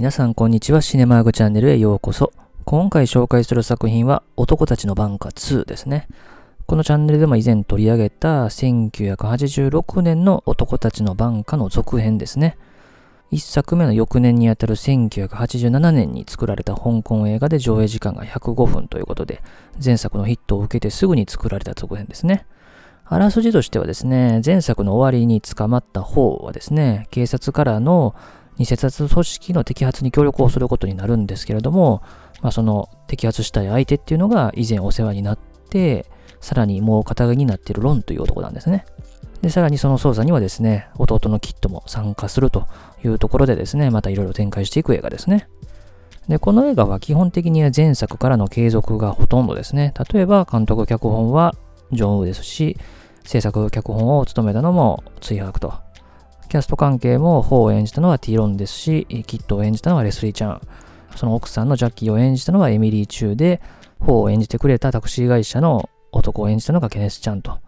皆さんこんにちは。シネマーグチャンネルへようこそ。今回紹介する作品は男たちのバンカ2ですね。このチャンネルでも以前取り上げた1986年の男たちのバンカの続編ですね。一作目の翌年にあたる1987年に作られた香港映画で上映時間が105分ということで、前作のヒットを受けてすぐに作られた続編ですね。あらすじとしてはですね、前作の終わりに捕まった方はですね、警察からの偽札組織の摘発に協力をすることになるんですけれども、まあ、その摘発したい相手っていうのが以前お世話になって、さらにもう肩書になっているロンという男なんですね。で、さらにその捜査にはですね、弟のキットも参加するというところでですね、またいろいろ展開していく映画ですね。で、この映画は基本的には前作からの継続がほとんどですね。例えば、監督脚本はジョン・ウーですし、制作脚本を務めたのもツイハークとキャスト関係も、ホーを演じたのはティーロンですし、キッドを演じたのはレスリーちゃん。その奥さんのジャッキーを演じたのはエミリー・チューで、ホーを演じてくれたタクシー会社の男を演じたのがケネス・ちゃんと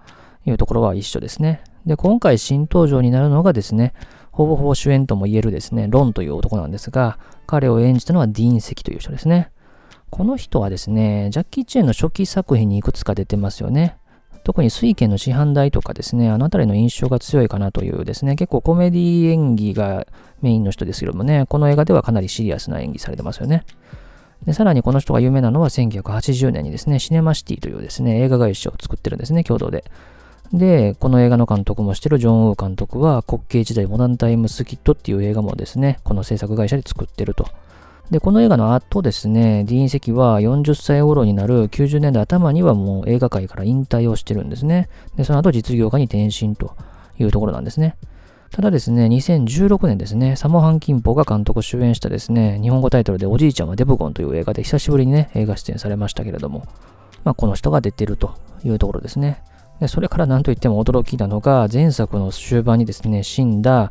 いうところは一緒ですね。で、今回新登場になるのがですね、ほぼほぼ主演とも言えるですね、ロンという男なんですが、彼を演じたのはディーン・セキという人ですね。この人はですね、ジャッキー・チェーンの初期作品にいくつか出てますよね。特に水拳の師範代とかですね、あのあたりの印象が強いかなというですね、結構コメディ演技がメインの人ですけどもね、この映画ではかなりシリアスな演技されてますよね。で、さらにこの人が有名なのは1980年にですね、シネマシティというですね、映画会社を作ってるんですね、共同で。で、この映画の監督もしてるジョン・ウー監督は、国慶時代モダンタイムスキットっていう映画もですね、この制作会社で作ってると。で、この映画の後ですね、ディーン・セキは40歳頃になる90年代頭にはもう映画界から引退をしてるんですね。で、その後実業家に転身というところなんですね。ただですね、2016年ですね、サモハン・キンポが監督主演したですね、日本語タイトルでおじいちゃんはデブゴンという映画で久しぶりにね、映画出演されましたけれども、まあ、この人が出てるというところですね。でそれから何と言っても驚きなのが、前作の終盤にですね、死んだ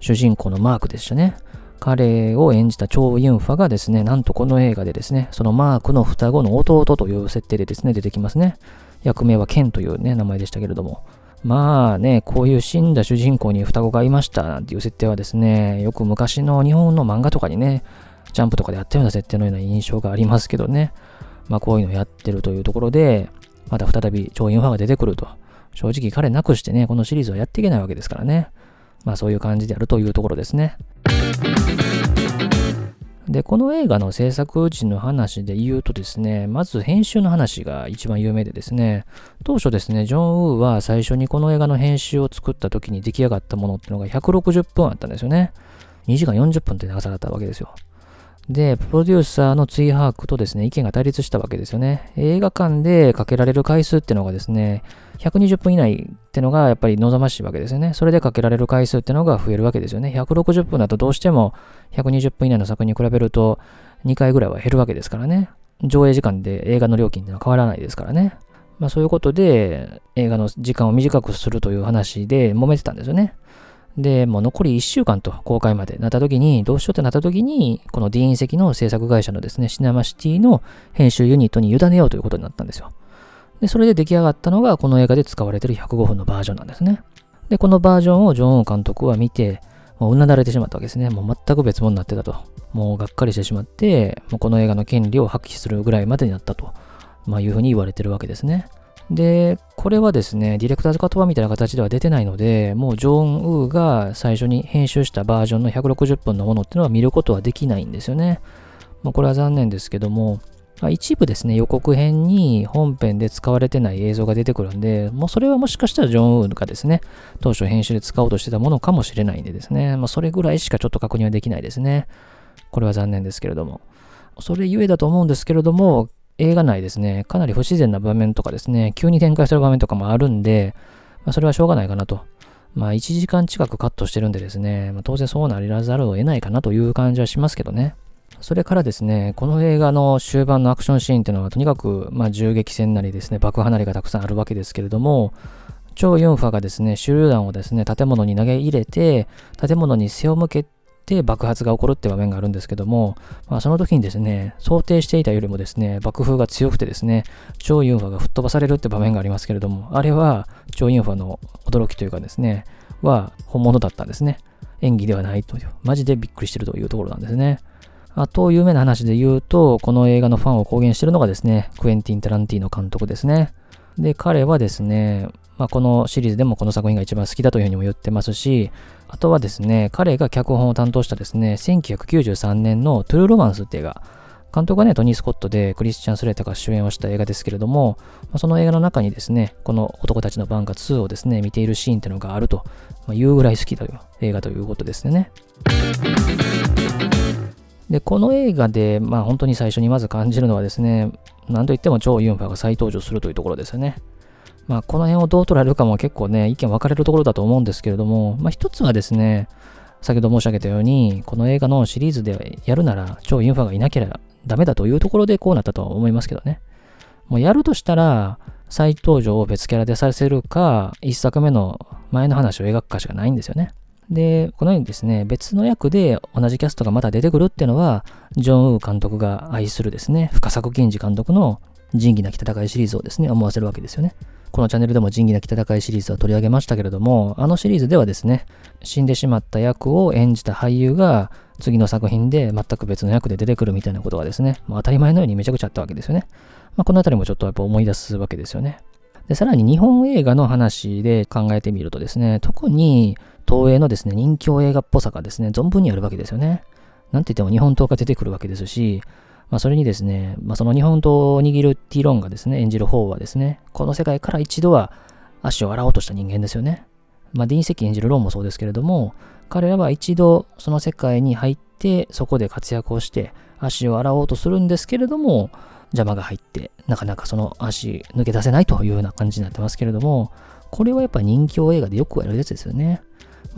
主人公のマークでしたね。彼を演じたチョウ・ユンファがですね、なんとこの映画でですね、そのマークの双子の弟という設定でですね、出てきますね。役名はケンというね、名前でしたけれども。まあね、こういう死んだ主人公に双子がいましたなんていう設定はですね、よく昔の日本の漫画とかにね、ジャンプとかでやったような設定のような印象がありますけどね。まあこういうのをやってるというところで、また再び超インファが出てくると。正直彼なくしてね、このシリーズはやっていけないわけですからね。まあそういう感じであるというところですね。で、この映画の制作時の話で言うとですね、まず編集の話が一番有名でですね、当初ですね、ジョン・ウーは最初にこの映画の編集を作った時に出来上がったものっていうのが160分あったんですよね。2時間40分って長さだったわけですよ。で、プロデューサーの追把握とですね、意見が対立したわけですよね。映画館でかけられる回数ってのがですね、120分以内ってのがやっぱり望ましいわけですよね。それでかけられる回数ってのが増えるわけですよね。160分だとどうしても120分以内の作品に比べると2回ぐらいは減るわけですからね。上映時間で映画の料金ってのは変わらないですからね。まあそういうことで映画の時間を短くするという話で揉めてたんですよね。で、もう残り1週間と公開までなった時に、どうしようってなった時に、このディーン席の制作会社のですね、シナマシティの編集ユニットに委ねようということになったんですよ。で、それで出来上がったのが、この映画で使われている105分のバージョンなんですね。で、このバージョンをジョン・ウ監督は見て、もううなだれてしまったわけですね。もう全く別物になってたと。もうがっかりしてしまって、もうこの映画の権利を発揮するぐらいまでになったと、まあ、いうふうに言われてるわけですね。で、これはですね、ディレクターズカット版みたいな形では出てないので、もうジョン・ウーが最初に編集したバージョンの160分のものっていうのは見ることはできないんですよね。まあ、これは残念ですけども、まあ、一部ですね、予告編に本編で使われてない映像が出てくるんで、もうそれはもしかしたらジョン・ウーがですね、当初編集で使おうとしてたものかもしれないんでですね、まあ、それぐらいしかちょっと確認はできないですね。これは残念ですけれども。それゆえだと思うんですけれども、映画内ですね、かなり不自然な場面とかですね、急に展開する場面とかもあるんで、まあ、それはしょうがないかなと。まあ、1時間近くカットしてるんでですね、まあ、当然そうなりざるを得ないかなという感じはしますけどね。それからですね、この映画の終盤のアクションシーンっていうのは、とにかく、まあ、銃撃戦なりですね、爆破なりがたくさんあるわけですけれども、超ユンファがですね、手榴弾をですね、建物に投げ入れて、建物に背を向けて爆発が起こるって場面があるんですけども、まあ、その時にですね、想定していたよりもですね、爆風が強くてですね、超ユンファが吹っ飛ばされるって場面がありますけれども、あれは超ユンファの驚きというかですね、は本物だったんですね。演技ではないという、マジでびっくりしてるというところなんですね。あと、有名な話で言うと、この映画のファンを公言してるのがですね、クエンティン・タランティーノ監督ですね。で、彼はですね、まあ、このシリーズでもこの作品が一番好きだというふうにも言ってますし、あとはですね、彼が脚本を担当したですね、1993年のトゥルーロマンスって映画、監督はね、トニー・スコットでクリスチャン・スレータが主演をした映画ですけれども、まあ、その映画の中にですね、この男たちのバンカ2をですね、見ているシーンっていうのがあると、まあ、いうぐらい好きという映画ということですね。で、この映画で、まあ本当に最初にまず感じるのはですね、なんといっても超ユンファが再登場するというところですよね。まあこの辺をどう捉えるかも結構ね、意見分かれるところだと思うんですけれども、まあ一つはですね、先ほど申し上げたように、この映画のシリーズでやるなら、超ユンファがいなければダメだというところでこうなったとは思いますけどね。もうやるとしたら、再登場を別キャラでさせるか、一作目の前の話を描くかしかないんですよね。で、このようにですね、別の役で同じキャストがまた出てくるっていうのは、ジョン・ウー監督が愛するですね、深作金次監督の仁義なき戦いシリーズをですね、思わせるわけですよね。このチャンネルでも仁義なき戦いシリーズは取り上げましたけれども、あのシリーズではですね、死んでしまった役を演じた俳優が次の作品で全く別の役で出てくるみたいなことがですね、まあ、当たり前のようにめちゃくちゃあったわけですよね。まあ、このあたりもちょっとやっぱ思い出すわけですよね。で、さらに日本映画の話で考えてみるとですね、特に東映のですね、人気映画っぽさがですね、存分にあるわけですよね。なんて言っても日本刀が出てくるわけですし、まあ、それにですね、まあ、その日本刀を握るティロンがですね、演じる方はですね、この世界から一度は足を洗おうとした人間ですよね。まあ、ディーン・セキ演じるロンもそうですけれども、彼らは一度その世界に入って、そこで活躍をして、足を洗おうとするんですけれども、邪魔が入って、なかなかその足抜け出せないというような感じになってますけれども、これはやっぱ人気映画でよくやるやつですよね。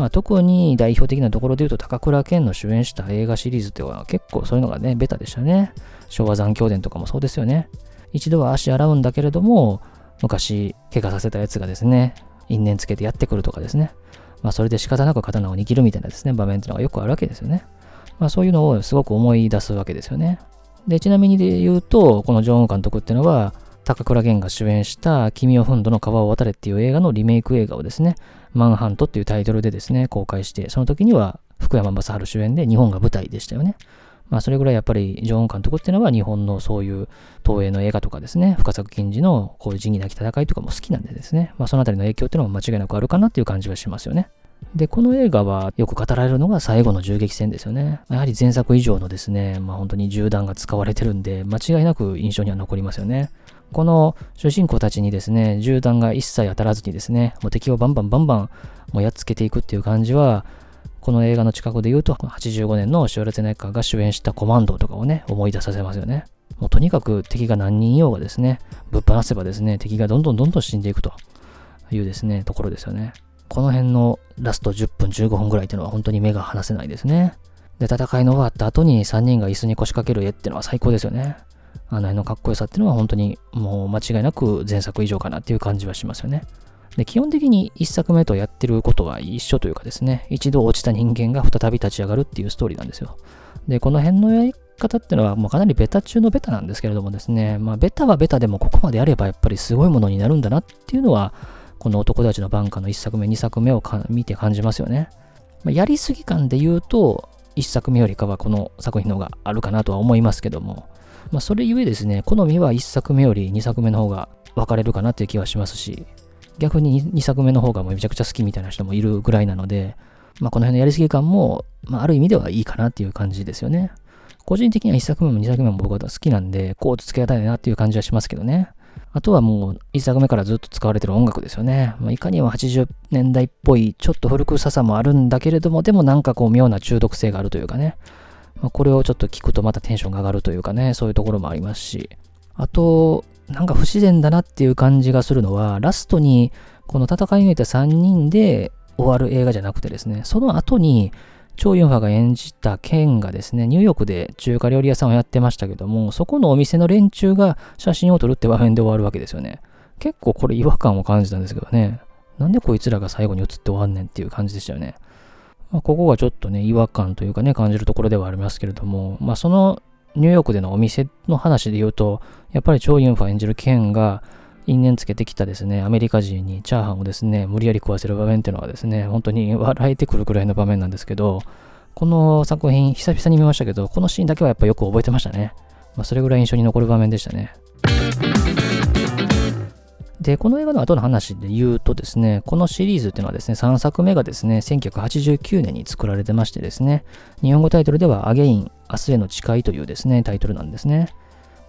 まあ、特に代表的なところで言うと、高倉健の主演した映画シリーズでは結構そういうのがね、ベタでしたね。昭和残響伝とかもそうですよね。一度は足洗うんだけれども、昔怪我させたやつがですね、因縁つけてやってくるとかですね。まあそれで仕方なく刀を握るみたいなですね、場面っていうのがよくあるわけですよね。まあそういうのをすごく思い出すわけですよね。で、ちなみにで言うと、このジョン・監督っていうのは、高倉健が主演した君を踏んどの川を渡れっていう映画のリメイク映画をですね、マンハントっていうタイトルでですね、公開して、その時には福山雅治主演で日本が舞台でしたよね。まあそれぐらいやっぱりジョン監督っていうのは日本のそういう東映の映画とかですね、深作金次のこういう仁義なき戦いとかも好きなんでですね、まあそのあたりの影響っていうのも間違いなくあるかなっていう感じはしますよね。で、この映画はよく語られるのが最後の銃撃戦ですよね。やはり前作以上のですね、まあ本当に銃弾が使われてるんで、間違いなく印象には残りますよね。この主人公たちにですね、銃弾が一切当たらずにですね、もう敵をバンバンバンバンもうやっつけていくっていう感じは、この映画の近くで言うと、85年のシュワルツェネッカーが主演したコマンドとかをね、思い出させますよね。もうとにかく敵が何人いようがですね、ぶっ放せばですね、敵がどんどんどんどん死んでいくというですね、ところですよね。この辺のラスト10分15分ぐらいっていうのは本当に目が離せないですね。で、戦いの終わった後に3人が椅子に腰掛ける絵っていうのは最高ですよね。あの辺のかっこよさっていうのは本当にもう間違いなく前作以上かなっていう感じはしますよね。で基本的に1作目とやってることは一緒というかですね、一度落ちた人間が再び立ち上がるっていうストーリーなんですよ。で、この辺のやり方っていうのはもうかなりベタ中のベタなんですけれどもですね、まあベタはベタでもここまでやればやっぱりすごいものになるんだなっていうのは、この男たちのバンカーの1作目、2作目を見て感じますよね。まあ、やりすぎ感で言うと、1作目よりかはこの作品の方があるかなとは思いますけども、まあ、それゆえですね、好みは1作目より2作目の方が分かれるかなっていう気はしますし、逆に 2, 作目の方がもうめちゃくちゃ好きみたいな人もいるぐらいなので、まあ、この辺のやりすぎ感も、まあ、ある意味ではいいかなっていう感じですよね。個人的には1作目も2作目も僕は好きなんで、こうつけたいなっていう感じはしますけどね。あとはもう1作目からずっと使われてる音楽ですよね。まあ、いかにも80年代っぽい、ちょっと古臭さもあるんだけれども、でもなんかこう妙な中毒性があるというかね。まあ、これをちょっと聞くとまたテンションが上がるというかね、そういうところもありますし。あと、なんか不自然だなっていう感じがするのは、ラストにこの戦い抜いた3人で終わる映画じゃなくてですね、その後に、チョウ・ユンファが演じたケンがですね、ニューヨークで中華料理屋さんをやってましたけども、そこのお店の連中が写真を撮るって場面で終わるわけですよね。結構これ違和感を感じたんですけどね。なんでこいつらが最後に映って終わんねんっていう感じでしたよね。まあ、ここがちょっとね、違和感というかね、感じるところではありますけれども、まあそのニューヨークでのお店の話で言うと、やっぱりチョ・ユンファ演じるケンが因縁つけてきたですね、アメリカ人にチャーハンをですね、無理やり食わせる場面っていうのはですね、本当に笑えてくるくらいの場面なんですけど、この作品、久々に見ましたけど、このシーンだけはやっぱよく覚えてましたね。まあ、それぐらい印象に残る場面でしたね。で、この映画の後の話で言うとですね、このシリーズっていうのはですね、3作目がですね、1989年に作られてましてですね、日本語タイトルでは、アゲイン、明日への誓いというですね、タイトルなんですね。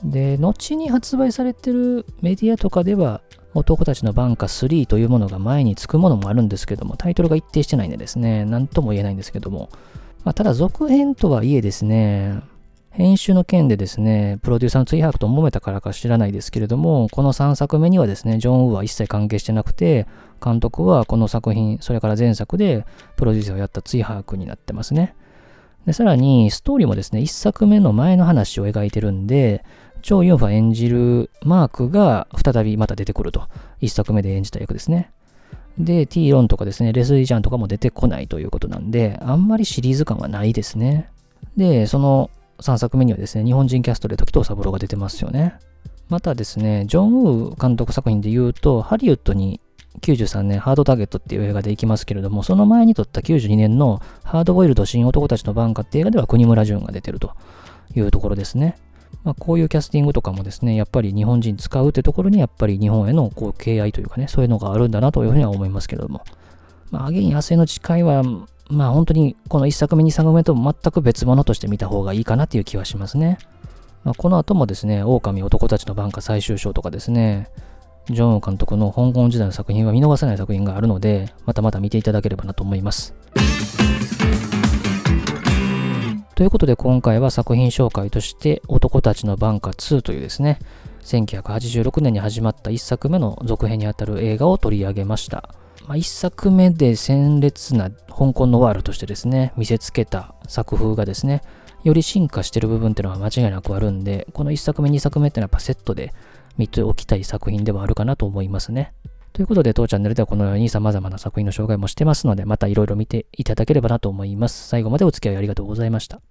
で、後に発売されてるメディアとかでは、男たちのバンカ3というものが前につくものもあるんですけども、タイトルが一定してないんでですね、なんとも言えないんですけども、まあ、ただ続編とはいえですね、編集の件でですね、プロデューサーの追白と揉めたからか知らないですけれども、この3作目にはですね、ジョン・ウーは一切関係してなくて、監督はこの作品、それから前作でプロデューサーをやった追白になってますね。で、さらに、ストーリーもですね、1作目の前の話を描いてるんで、チョウ・ユンファ演じるマークが再びまた出てくると。1作目で演じた役ですね。で、ティーロンとかですね、レスリー・ジャンとかも出てこないということなんで、あんまりシリーズ感はないですね。で、その3作目にはですね、日本人キャストで時藤三郎が出てますよね。またですね、ジョン・ウー監督作品で言うと、ハリウッドに93年、ハードターゲットっていう映画で行きますけれども、その前に撮った92年のハードボイルド新男たちのバンカって映画では国村淳が出てるというところですね。まあ、こういうキャスティングとかもですね、やっぱり日本人使うってところにやっぱり日本へのこう敬愛というかね、そういうのがあるんだなというふうには思いますけれども。まあ、アゲイン、明日の誓いは、まあ本当にこの1作目、2作目と全く別物として見た方がいいかなっていう気はしますね。まあ、この後もですね、狼男たちの番下最終章とかですね、ジョン監督の香港時代の作品は見逃せない作品があるので、またまた見ていただければなと思います。ということで今回は作品紹介として男たちのバンカ2というですね、1986年に始まった1作目の続編にあたる映画を取り上げました。まあ、1作目で鮮烈な香港ノワールとしてですね、見せつけた作風がですね、より進化してる部分っていうのは間違いなくあるんで、この1作目、2作目っていうのはやっぱセットで見ておきたい作品ではあるかなと思いますね。ということで、当チャンネルではこのように様々な作品の紹介もしてますので、またいろいろ見ていただければなと思います。最後までお付き合いありがとうございました。